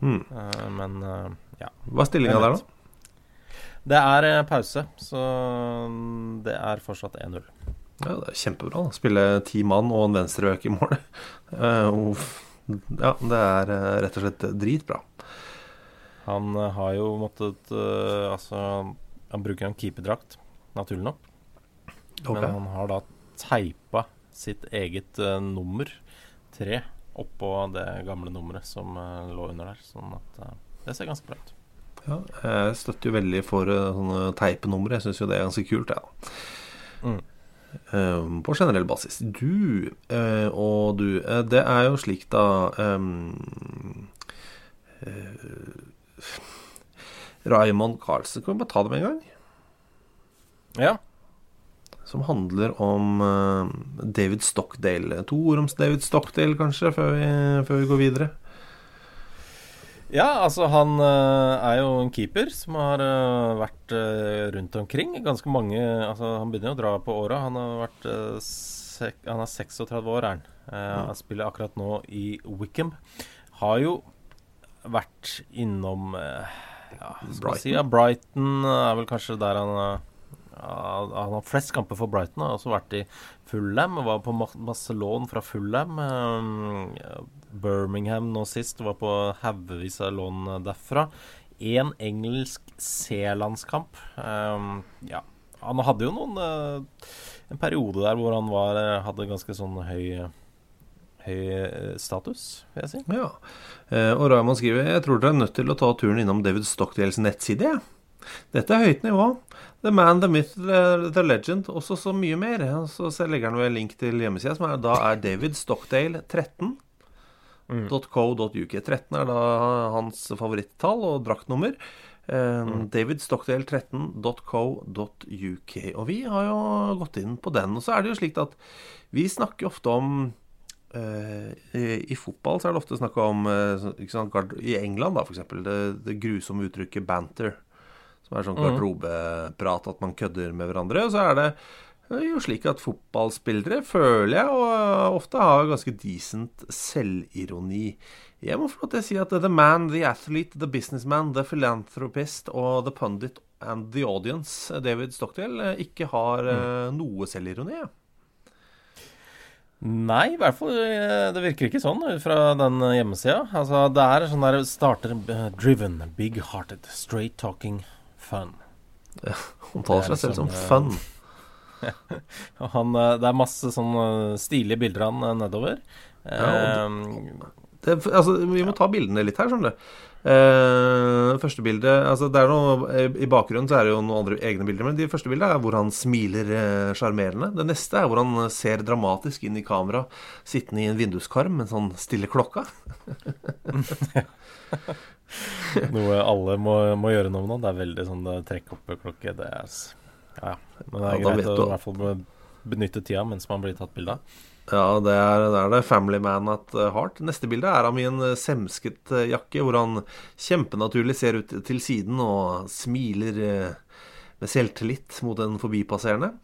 Hmm. Eh, men eh, ja. Hva er stillinga der, da? Det er eh, pause, så mm, det er fortsatt 1-0. Ja, Det er kjempebra. da Spille ti mann og en venstreøk i mål. [laughs] Uh, ja, det er eh, rett og slett dritbra. Han eh, har jo måttet uh, Altså, han bruker en keeperdrakt, naturlig nok. Okay. Men han har da teipa sitt eget uh, nummer, tre, oppå det gamle nummeret som uh, lå under der. Sånn at uh, det ser ganske bra ut. Ja, jeg støtter jo veldig for sånne teipenumre. Jeg syns jo det er ganske kult, jeg. ja. Mm. Um, på generell basis. Du uh, og du uh, Det er jo slik, da um, Raymond Carlsen Kan vi bare ta det med en gang? Ja. Som handler om eh, David Stockdale. To ord om David Stockdale, kanskje, før vi, før vi går videre. Ja, altså han eh, er jo en keeper som har eh, vært rundt omkring. Ganske mange Altså Han begynner jo å dra på åra. Han har vært Han er 36 år, er han. Eh, Han spiller akkurat nå i Wickham. Har jo vært innom ja, vi si, ja, Brighton er vel kanskje der han Han har flest kamper for Brighton. Har også vært i Fulham. Var på masse lån fra Fulham. eh, Birmingham nå sist. Var på haugevis av lån derfra. Én engelsk C-landskamp. Um, ja. Han hadde jo noen eh, En periode der hvor han var, eh, hadde ganske sånn høy Høy eh, status, vil jeg si. Ja. Eh, og Raymond skriver Jeg tror dere er nødt til å ta turen innom David Stockdales nettside. Dette er høyt nivå. The man, the myth, the, the legend. Også så mye mer. Så så legger han ved link til hjemmesida, som er, da er David Stockdale 13. .co.uk. 13 er da hans favorittall og draktnummer. Eh, David Stockdale 13.co.uk. Og vi har jo gått inn på den. Og så er det jo slik at vi snakker ofte om Uh, i, I fotball så er det ofte snakk om uh, sant, I England, da, eksempel, det, det grusomme uttrykket 'banter'. Som er sånn garderobeprat, at man kødder med hverandre. Og så er det eh, jo slik at fotballspillere, føler jeg, og eh, ofte har ganske decent selvironi. Jeg må få lov til å si at the man, the athlete, the businessman, the philanthropist og the pundit and the audience, David Stockdale, eh, ikke har mm. noe selvironi. Nei, i hvert fall eh, Det virker ikke sånn ut fra den eh, hjemmesida. Altså, det er sånn der starter eh, driven, big-hearted, straight talking, fun. Omtaler Det er seg selv som liksom, fun. [laughs] Og Han, eh, det er masse sånn eh, stilige bilder av han eh, nedover. Ja, Eh, Det, altså, vi må ta bildene litt her, skjønner du. Eh, første bilde altså det er noe, I bakgrunnen så er det jo noen andre egne bilder, men de første bildene er hvor han smiler eh, sjarmerende. det neste er hvor han ser dramatisk inn i kamera, sittende i en vinduskarm med en sånn stille klokka. [laughs] [laughs] [laughs] noe alle må, må gjøre noe med nå. Det er veldig sånn trekk opp-klokke. Det er Ja, men det er Ja, greit å i hvert fall benytte tida mens man blir tatt bilde av. Ja, det er, det er det. Family man at eh, heart. Neste bilde er av en eh, semsket eh, jakke, hvor han kjempenaturlig ser ut til siden og smiler med selvtillit mot en forbipasserende.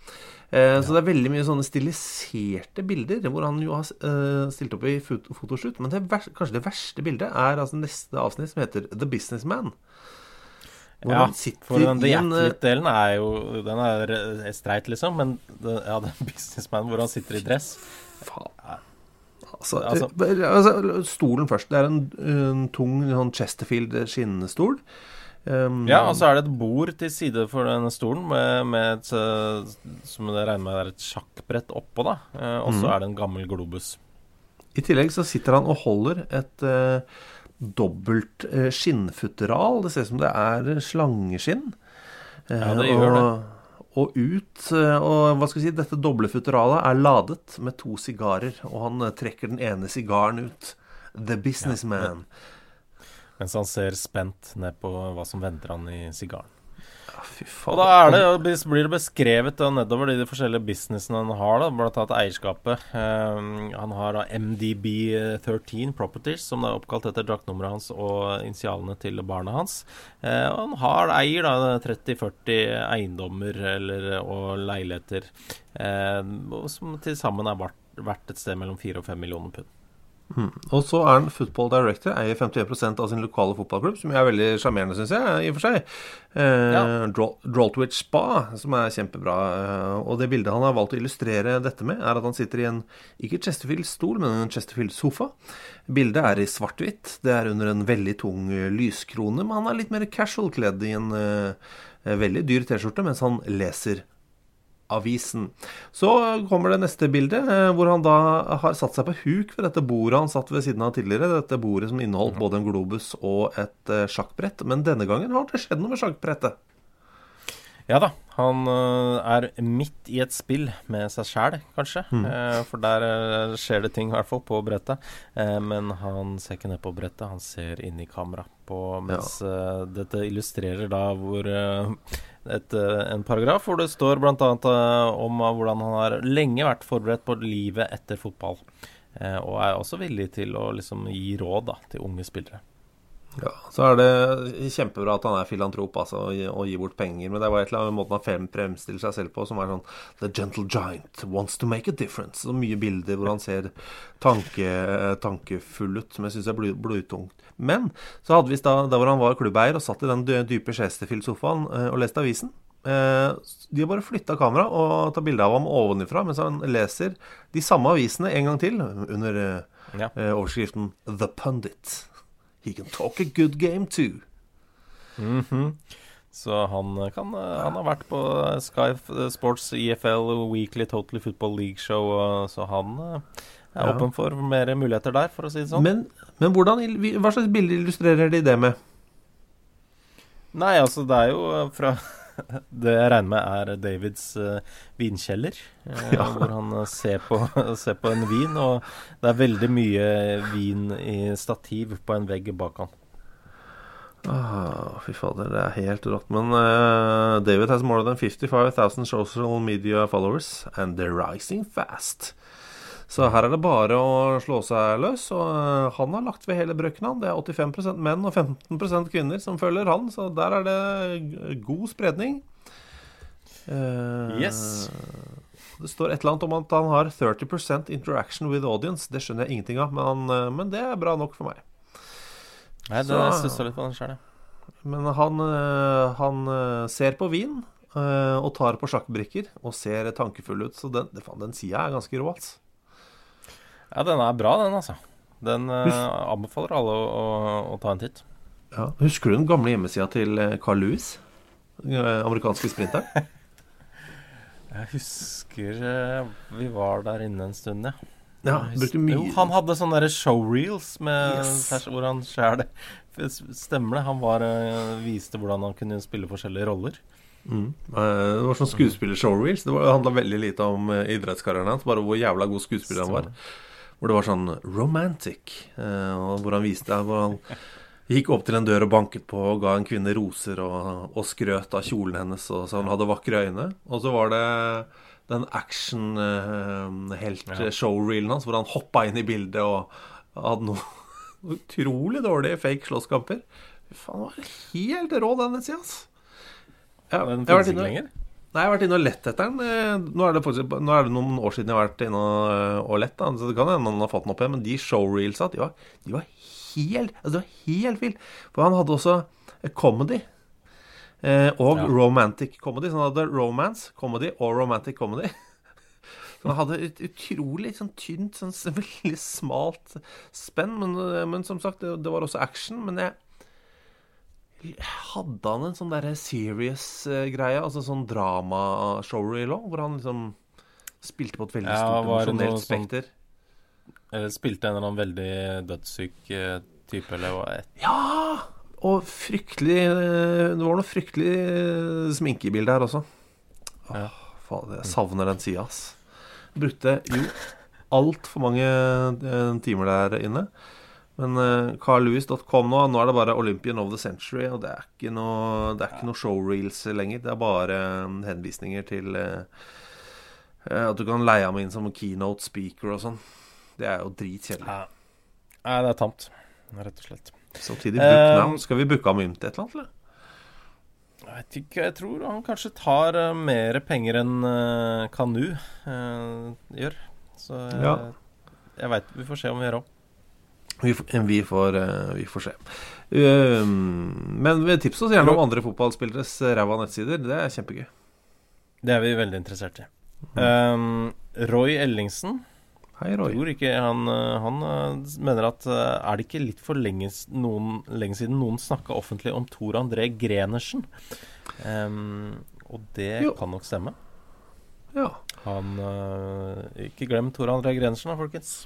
Eh, Så det er veldig mye sånne stiliserte bilder, hvor han jo har eh, stilt opp i fot fotoshoot. Men det verste, kanskje det verste bildet er altså neste avsnitt, som heter The Businessman. Ja, for den eh, delen er jo Den er streit, liksom. Men det, ja, [laughs] det er businessman hvor han sitter i dress. Faen. Altså, Altså- altså, stolen først. Det er en, en tung sånn Chesterfield skinnestol. Um, Ja, og så er det et bord til side for denne stolen med, med et eh, Som jeg regner med er et sjakkbrett oppå, da. Eh, og så så er det en gammel globus. I tillegg så sitter han og holder et uh, dobbelt uh, skinnfutteral. Det ser ut som det er slangeskinn. Uh, Ja, det gjør det. og, Og ut Og hva skal vi si, dette doble futteralet er ladet med to sigarer, og han trekker den ene sigaren ut. The businessman. Mens han ser spent ned på hva som venter han i sigaren. Ja, fy Og da er det, blir det beskrevet da, nedover de forskjellige businessene han har, da, blant annet eierskapet. Um, han har da MDB13 Properties, som er oppkalt etter draktnummeret hans og initialene til barna hans. Uh, og han har, eier da 30-40 eiendommer eller, og leiligheter, uh, som til sammen er vart- verdt et sted mellom 4 og 5 millioner pund. Mm. Og så er han football director, eier 51% av sin lokale fotballklubb, som er veldig sjarmerende, syns jeg, i og for seg. Eh, Ja. Droltwich Spa, som er kjempebra. Eh, og det bildet han har valgt å illustrere dette med, er at han sitter i en ikke Chesterfield-stol, men en Chesterfield-sofa. Bildet er i svart-hvitt. Det er under en veldig tung eh, lyskrone, men han er litt mer casual kledd i en eh, veldig dyr T-skjorte mens han leser avisen. Så kommer det neste bilde, eh, hvor han da har satt seg på huk ved dette bordet han satt ved siden av tidligere. Dette bordet som inneholdt både en globus og et eh, sjakkbrett. Men denne gangen har det skjedd noe med sjakkbrettet. Ja da. Han øh, er midt i et spill med seg sjæl, kanskje. Mm. for der skjer det ting, i hvert fall, på brettet. Eh, men han ser ikke ned på brettet, han ser inn i kamera. På, mens ja. dette illustrerer da hvor et, øh, en paragraf hvor det står bl.a. Uh, om hvordan han har lenge vært forberedt på livet etter fotball. Eh, og er også villig til å liksom gi råd da, til unge spillere. Ja, Så er det kjempebra at han er filantrop altså, og og gir bort penger. Men det var et eller annet måte han fremstiller seg selv på som er sånn The gentle giant wants to make a difference. Så mye bilder hvor han ser tanke, tankefull ut, som jeg syns er blu- blodtungt. Men så hadde vi da, da hvor han var klubbeier og satt i den dype Chesterfield-sofaen eh, og leste avisen. Eh, de har bare flytta kamera og tar bilde av ham ovenifra mens han leser de samme avisene en gang til under eh, Ja. overskriften The Pundit. He can talk a good game too. Så han kan Han har vært på Sky Sports EFL Weekly Totally Football League Show, så han eh, er Ja. åpen for mer muligheter der, for å si det sånn. Men, men hvordan, hva slags bilde illustrerer de det med? Nei, altså, det er jo eh, fra [laughs] Det jeg regner med er Davids uh, vinkjeller, uh, Ja. hvor han eh, ser på, [laughs] ser på en vin, og det er veldig mye vin i stativ på en vegg bak han. Ah, fy fader, det er helt rått. Men David has more than 55,000 social media followers, and they're rising fast. Så her er det bare å slå seg løs. Og eh, han har lagt ved hele brøkken, han. Det er 85% menn og 15% kvinner som følger han, så der er det god spredning. Eh, Yes. Det står et eller annet om at han har 30% interaction with audience. Det skjønner jeg ingenting av, men, han, eh, men det er bra nok for meg. Nei, det Så- stussa litt på den sjøl. Men han, han ser på vin og tar på sjakkbrikker og ser tankefull ut. Så den, den sida er ganske rå, altså. Ja, den er bra, den, altså. Den eh, anbefaler alle å, å, å ta en titt. Ja. Husker du den gamle hjemmesida til øh, Carl Lewis? Den øh, amerikanske sprinteren? [laughs] Jeg husker eh, vi var der inne en stund, ja. Ja, Jeg brukte husker- mye Jo, han hadde sånne der showreels med Yes. pers- hvor han skjær det. Stemmer det. Han var, eh, viste hvordan han kunne spille forskjellige roller. Mm. Eh, Det var sånn skuespiller-showreels. Det var- det handla veldig lite om eh, idrettskarrieren hans, bare hvor jævla god skuespiller han var. Hvor det var sånn romantic, eh, og hvor han viste Hvor han gikk opp til en dør og banket på og ga en kvinne roser og, og skrøt av kjolen hennes, og så han hadde vakre øyne. Og så var det den action-helt-showreelen hans, hvor han hoppa inn i bildet og hadde noe [laughs] utrolig dårlige fake slåsskamper. Fy faen, det var helt rå, den nettsida, altså. Ja, Den finnes ikke lenger. Nei, jeg har vært inne og lett etter den. Eh, Nå er det, faktisk, nå er det noen år siden jeg har vært inne og, eh, lett, da. så det kan hende noen har fått den opp igjen. Men de showreelsa, de var, de var helt Altså, det var helt vill. For han hadde også eh, comedy. Eh, og Ja. romantic comedy. Så han hadde romance, comedy og romantic comedy. [laughs] Så han hadde et utrolig sånn tynt, sånn [laughs] veldig smalt spenn. Men, men som sagt, det, det var også action. Men jeg hadde han en sånn derre serious eh, altså sånn drama-showreel òg, hvor han liksom spilte på et veldig Ja, stort emosjonelt spekter? Eller spilte en eller annen veldig dødssyk eh, type, eller hva Ja! Og fryktelig eh, Det var noe fryktelig sminke i bildet her også. Ja. Åh, faen, jeg savner den sida, ass. Brukte jo altfor mange timer der inne. Men uh, carllouis.com nå, nå er det bare Olympian of the Century, og det er ikke noe, det er ikke noe showreels lenger. Det er bare eh, henvisninger til uh, eh, at du kan leie ham inn som keynote speaker og sånn. Det er jo dritkjedelig. Ja. Nei, det er tamt, rett og slett. Samtidig Eh. Skal vi booke ham inn til et eller annet, eller? Jeg vet ikke, jeg tror han kanskje tar mer penger enn Kanu eh, gjør. Så jeg, Ja. jeg veit Vi får se om vi gjør òg. Vi, vi, får, eh, vi får se. Um, men tips oss gjerne om andre fotballspilleres eh, ræva nettsider. Det er kjempegøy. Det er vi veldig interessert i. Um, Roy Ellingsen Hei, Roy. tror ikke han, eh, han mener at Er det ikke litt for lenge, noen, lenge siden noen snakka offentlig om Tor André Grenersen? Um, og det Jo. kan nok stemme. Ja. Han Ikke glem Tor André Grenersen, da, folkens.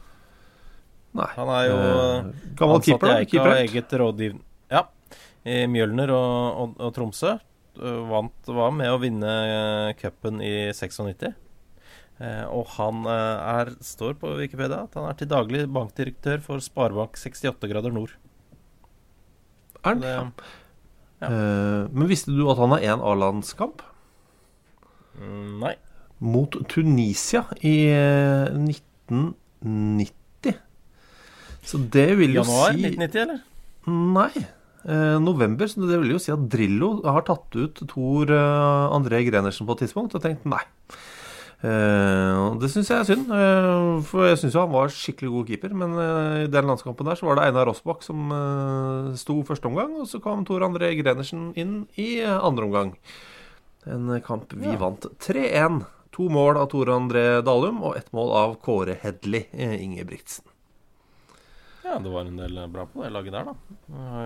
Nei. Han er jo Eh, gammel ansatt keeper, da. i Eika, Keeper. eget rådgiv... Ja. I Mjølner og, og, og Tromsø. Eh, Vant, var med å vinne eh, cupen i 96. Eh, og han eh, er, står på Wikipedia at han er til daglig bankdirektør for Sparebank 68 grader nord. Er han? Det, Ja. Eh, men visste du at han har én A-landskamp? mm, nei. Mot Tunisia i eh, 1990. Så det vil jo Januar si 1990, eller? Nei. Eh, november. Så det vil jo si at Drillo har tatt ut Tor eh, André Grenersen på et tidspunkt og tenkt nei. Eh, det syns jeg er synd, eh, for jeg syns jo han var skikkelig god keeper. Men eh, i den landskampen der så var det Einar Rossbakk som eh, sto første omgang, og så kom Tor André Grenersen inn i andre omgang. En kamp vi vant 3-1. To mål av Tor André Dalum og ett mål av Kåre Hedli Ingebrigtsen. Ja, det var en del bra på det laget der, da.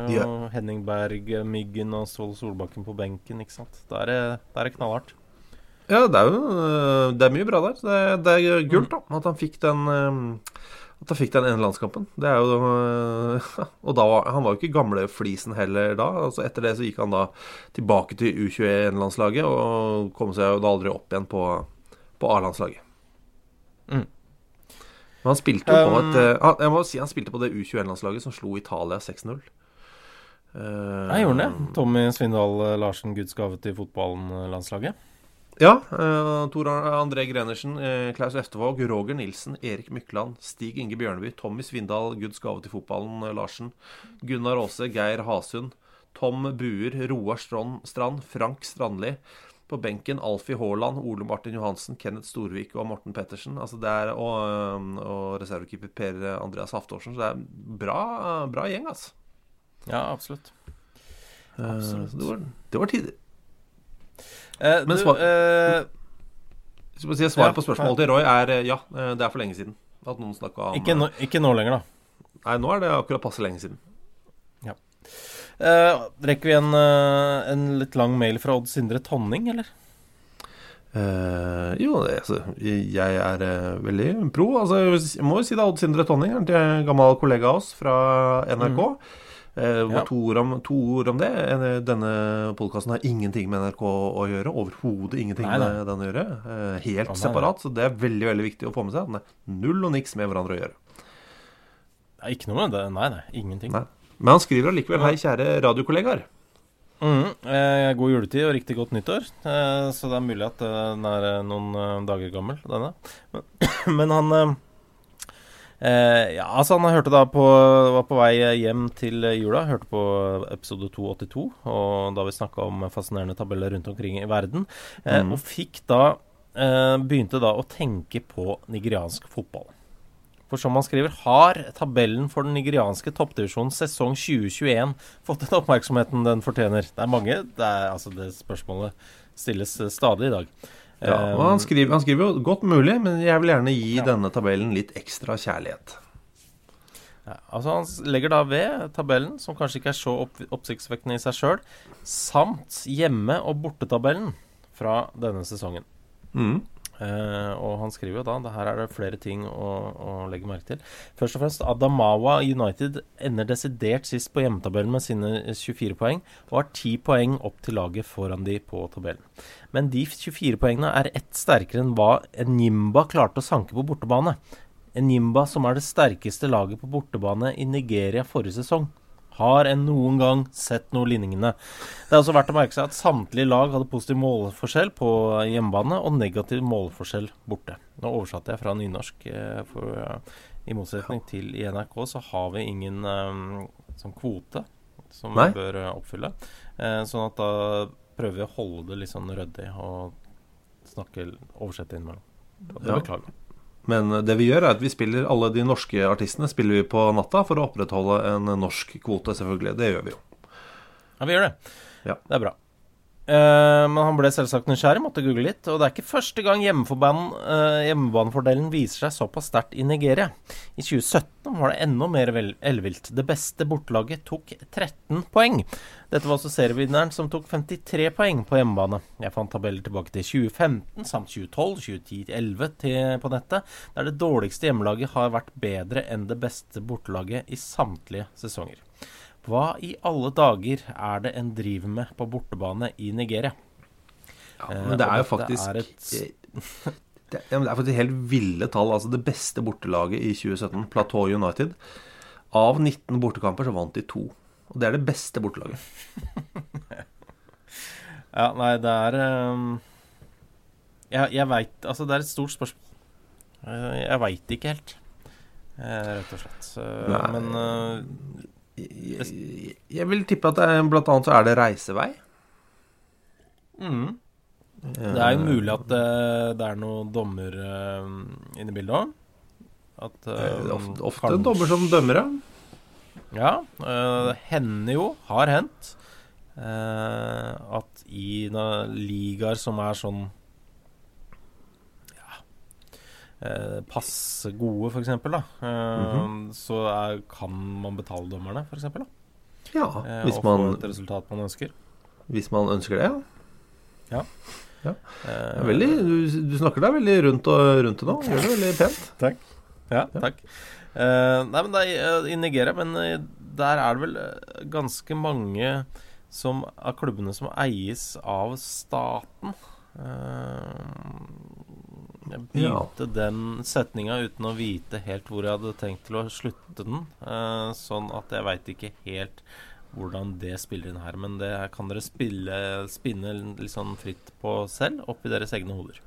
Vi har jo Henning Berg, Myggen og Ståle Solbakken på benken, ikke sant. Da er det, knallhardt. Ja, det er jo øh, Det er mye bra der. Det, det er gult da at han fikk den øh, At han fikk den ene landskampen. Det er jo [laughs] Og da var han var jo ikke gamle flisen heller da. Altså Etter det så gikk han da tilbake til U21-landslaget og kom seg jo da aldri opp igjen på, på A-landslaget. Men han spilte jo på Um, et han- Jeg må si han spilte på det U21-landslaget som slo Italia 6-0. Uh, Jeg gjorde det. Tommy Svindal eh, Larsen, Guds gave til fotballen-landslaget. Ja. Uh, Tor André Grenersen, uh, Klaus Eftervåg, Roger Nilsen, Erik Mykland, Stig Inge Bjørneby, Tommy Svindal, Guds gave til fotballen, eh, Larsen, Gunnar Aase, Geir Hasund, Tom Buer, Roar Strand Frank Strandli. På benken Alfie Haaland, Ole Martin Johansen, Kenneth Storvik og Morten Pettersen. Altså er, og, eh, og reservekeeper Per Andreas Haftorsen. Så det er bra, bra gjeng, altså. Ja, absolutt. Eh, Absolutt. Uh, det, var, det var tider. Uh, Men svar- eh, si Svaret Ja, på spørsmålet til Roy er ja, det er for lenge siden. At noen snakka om ikke, nå, ikke nå lenger, da. Nei, nå er det akkurat passe lenge siden. Eh, rekker vi en, uh, en litt lang mail fra Odd Sindre Tonning, eller? Uh, jo, det, altså, jeg er veldig pro. Altså, jeg må jo si det er Odd Sindre Tonning, er en gammel kollega av oss fra NRK. Mm. Ja. to, ord om, to ord om det. Denne podkasten har ingenting med NRK å gjøre. Overhodet ingenting Nei, nei. med den å gjøre. Helt nei, separat. Så det er veldig veldig viktig å få med seg. Den er null og niks med hverandre å gjøre. Ikke noe med det. Nei, nei. Ingenting. Nei. Men han skriver allikevel 'Hei, kjære radiokollegaer'. Mm, eh, god juletid og riktig godt nyttår. Eh, så det er mulig at eh, den er eh, noen eh, dager gammel, denne. Men, [clears throat] men han eh, Ja, altså, han hørte da på Var på vei hjem til jula. Hørte på episode 282, og da vi snakka om fascinerende tabeller rundt omkring i verden. Eh, Og fikk da eh, Begynte da å tenke på nigeriansk fotball. For som han skriver, har tabellen for den nigerianske toppdivisjonen sesong 2021 fått den oppmerksomheten den fortjener? Det er mange det, er, altså det spørsmålet stilles eh, stadig i dag. Ja, Eh, og han skriver, han skriver jo 'godt mulig', men jeg vil gjerne gi denne tabellen litt ekstra kjærlighet. Ja, altså Han legger da ved tabellen, som kanskje ikke er så opp, oppsiktsvekkende i seg sjøl, samt hjemme- og bortetabellen fra denne sesongen. Mm. Eh, og han skriver jo da det her er det flere ting å, å legge merke til. Først og fremst Adamawa United ender desidert sist på hjemmetabellen med sine 24 poeng, og har 10 poeng opp til laget foran de på tabellen. Men de 24 poengene er ett sterkere enn hva Enyimba klarte å sanke på bortebane. Enyimba, som er det sterkeste laget på bortebane i Nigeria forrige sesong, har en noen gang sett noe lignende. Det er også verdt å merke seg at samtlige lag hadde positiv målforskjell på hjemmebane og negativ målforskjell borte. Nå oversatte jeg fra nynorsk, eh, for eh, i motsetning til i NRK så har vi ingen eh, sånn kvote som Nei. vi bør oppfylle. Sånn at da prøver vi å holde det litt sånn ryddig og snakke oversette innimellom. Det Ja. beklager. Men det vi gjør, er at vi spiller alle de norske artistene spiller vi på natta for å opprettholde en norsk kvote, selvfølgelig. Det gjør vi jo. Ja, vi gjør det. Ja. Det er bra. Eh, men han ble selvsagt nysgjerrig, måtte google litt. Og det er ikke første gang eh, hjemmebanefordelen viser seg såpass sterkt i Nigeria. I 2017 var det enda mer ellevilt. Det beste bortelaget tok 13 poeng. Dette var også serievinneren som tok 53 poeng på hjemmebane. Jeg fant tabeller tilbake til 2015 samt 2012, 2010, 2011 til, på nettet, der det dårligste hjemmelaget har vært bedre enn det beste bortelaget i samtlige sesonger. Hva i alle dager er det en driver med på bortebane i Nigeria? Ja, men det er jo faktisk er et- [laughs] det, men det er faktisk helt ville tall. Altså det beste bortelaget i 2017, Plateau United Av 19 bortekamper så vant de to. Og det er det beste bortelaget. [laughs] Ja, nei, det er um... Jeg, jeg veit Altså, det er et stort spørsmål. Eh, jeg veit ikke helt, eh, rett og slett. Eh, Nei. Men eh, Jeg, jeg vil tippe at det er, blant annet så er det reisevei. mm. det er jo mulig at det, det er noen dommer uh, inne i bildet òg. At Eh, eh, Ofte, ofte kanskje- dommer som dømmere. Ja, øh, det hender jo, har hendt, at i noen ligaer som er sånn ja, eh, passe gode, for eksempel, mm -hmm. så er, kan man betale dommerne, for eksempel, Ja, eh, hvis og få et resultat man ønsker. hvis man ønsker det. Ja. ja. Eh, er veldig, du, du snakker deg veldig rundt, og, rundt det nå. Gjør det veldig pent. Ja, takk. Eh, nei, men det er i Nigeria, men der er det vel ganske mange som, av klubbene som eies av staten. Eh, jeg begynte den setninga uten å vite helt hvor jeg hadde tenkt til å slutte den. Uh, sånn at jeg veit ikke helt hvordan det spiller inn her. Men det kan dere spille, spinne litt sånn fritt på selv, oppi deres egne hoder.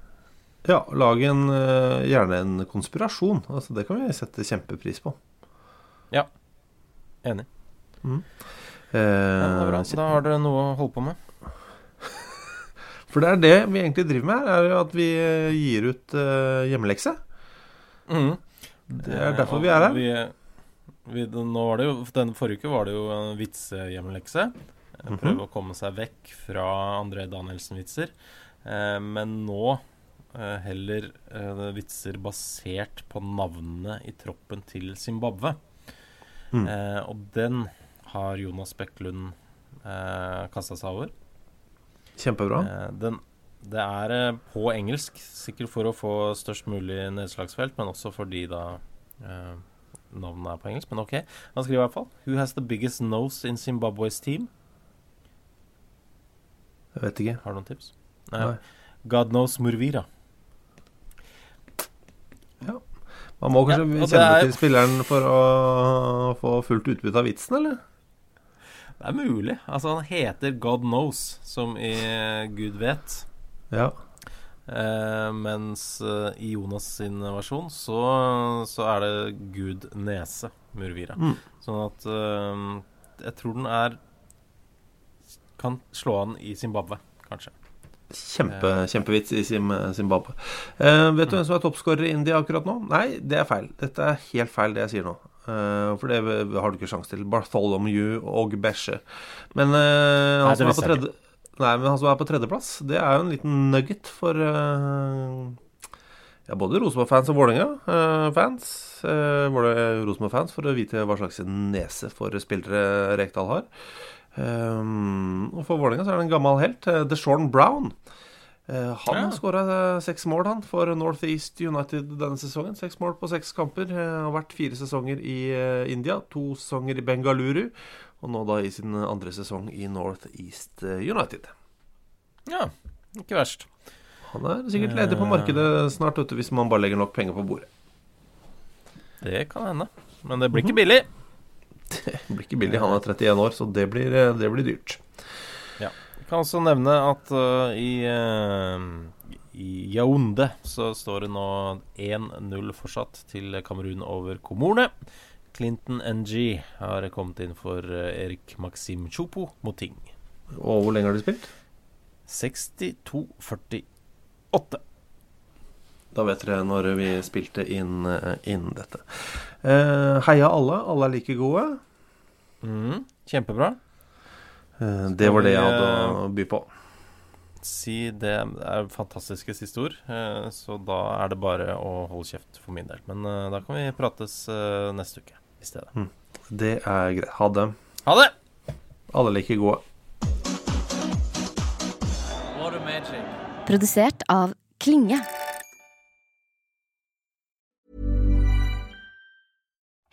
Ja, lag en, eh, gjerne en konspirasjon. Altså, det kan vi sette kjempepris på. Ja. Enig. Eh, Ja. Da har dere noe å holde på med. For det er det vi egentlig driver med her, er jo at vi eh, gir ut uh, hjemmelekse. Mm. Det er Eh, derfor vi er her. Vi, vi, nå var det jo, denne forrige uke var det jo en vitsehjemmelekse. Prøve mm -hmm. å komme seg vekk fra André Danielsen-vitser. Eh, men nå eh, heller eh, vitser basert på navnene i troppen til Zimbabwe. Mm. Eh, og den har Jonas Bekkelund eh, kasta seg over. Kjempebra. Eh, den, det er eh, på engelsk, sikkert for å få størst mulig nedslagsfelt, men også fordi da eh, navnet er på engelsk. Men OK. Han skriver i hvert fall Who has the biggest nose in Zimbabwe's team? Jeg vet ikke. Har du noen tips? Nei. God knows Murvira. Man må kanskje Ja, kjenne er- til spilleren for å få fullt utbytte av vitsen, eller? Det er mulig. Altså, han heter God knows, som i eh, Gud vet. Ja. Eh, mens eh, i Jonas sin versjon så, så er det Gud nese, Murvira. Mm. Sånn at eh, jeg tror den er Kan slå an i Zimbabwe, kanskje. Kjempe, kjempevits i Zimbabwe. Eh, vet du hvem som er toppskårer i India akkurat nå? Nei, det er feil. Dette er helt feil, det jeg sier nå. Eh, for det har du ikke sjanse til. Bartholomew og Besche. Men uh, han, som er på tredje, nei, men han som er på tredjeplass, det er jo en liten nugget for uh, ja, både Rosenborg-fans og Vålerenga-fans. Uh, Rosenborg-fans for å vite hva slags nese for spillere Rekdal har. Um, og for Vålerenga så er det en gammel helt, uh, DeShaun Brown. Eh, han Ja. skåra seks mål han for Northeast United denne sesongen. Seks mål på seks kamper. Har vært fire sesonger i eh, India, to sesonger i Bengaluru, og nå da i sin andre sesong i Northeast eh, United. Ja, ikke verst. Han er sikkert ledig på markedet snart, vet hvis man bare legger nok penger på bordet. Det kan hende. Men det blir ikke billig. [laughs] Det blir ikke billig. Han er 31 år, så det blir, eh, det blir dyrt. Jeg kan også nevne at uh, i, uh, i Yaounde så står det nå 1-0 fortsatt til Kamerun over Komorne. Clinton NG har kommet inn for uh, Erik Maxim Chopo Moting. Og hvor lenge har de spilt? 62-48. Da vet dere når vi spilte inn, inn dette. Heia alle. Alle er like gode. Mm, kjempebra. Eh, det var det jeg hadde å by på. Si det er fantastiske siste ord, eh, så da er det bare å holde kjeft for min del. Men eh, da kan vi prates eh, neste uke i stedet. Mm. Det er greit. Ha det. Ha det! Alle er like gode. Produsert av Klinge.